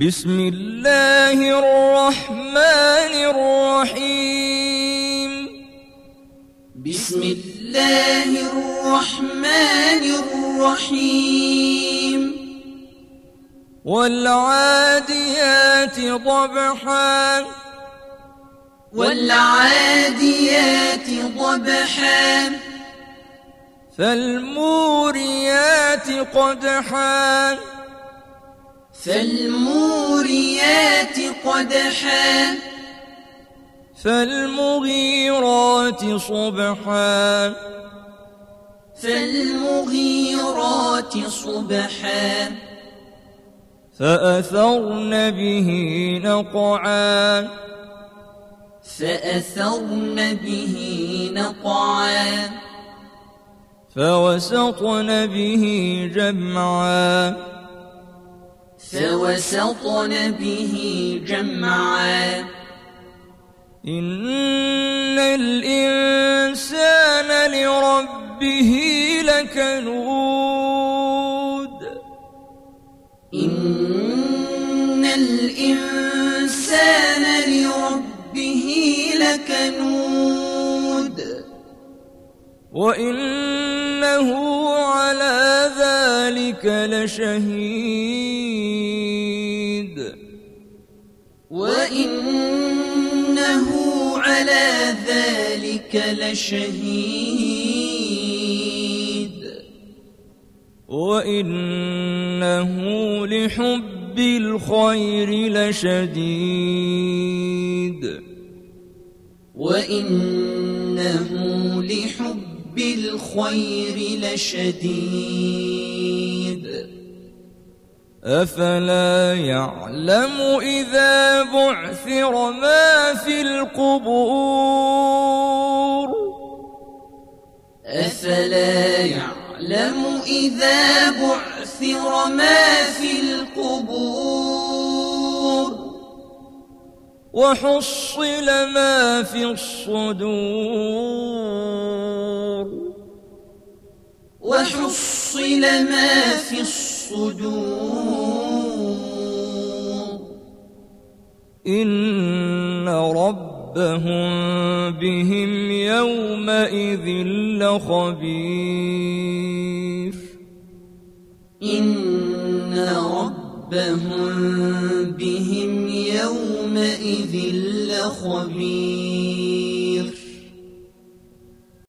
بسم الله الرحمن الرحيم. بسم الله الرحمن الرحيم. والعاديات ضبحا. والعاديات ضبحا. فالموريات قدحا. فالموريات قدحا. فالمغيرات صبحا. فالمغيرات صبحا. فأثرن به نقعا. فأثرن به نقعا. فوسطن به جمعا. فوسطن به جمعا. إن الإنسان لربه لكنود. إن الإنسان لربه لكنود. وإنه على ذلك لشهيد. وإنه على ذلك لشهيد. وإنه لحب الخير لشديد. وإنه لحب الخير لشديد. أفلا يعلم إذا بعثر ما في القبور؟ أفلا يعلم إذا بعثر ما في القبور؟ وحصل ما في الصدور؟ وحصل ما في الصدور؟ إن ربهم بهم يومئذ لخبير. إن ربهم بهم يومئذ لخبير.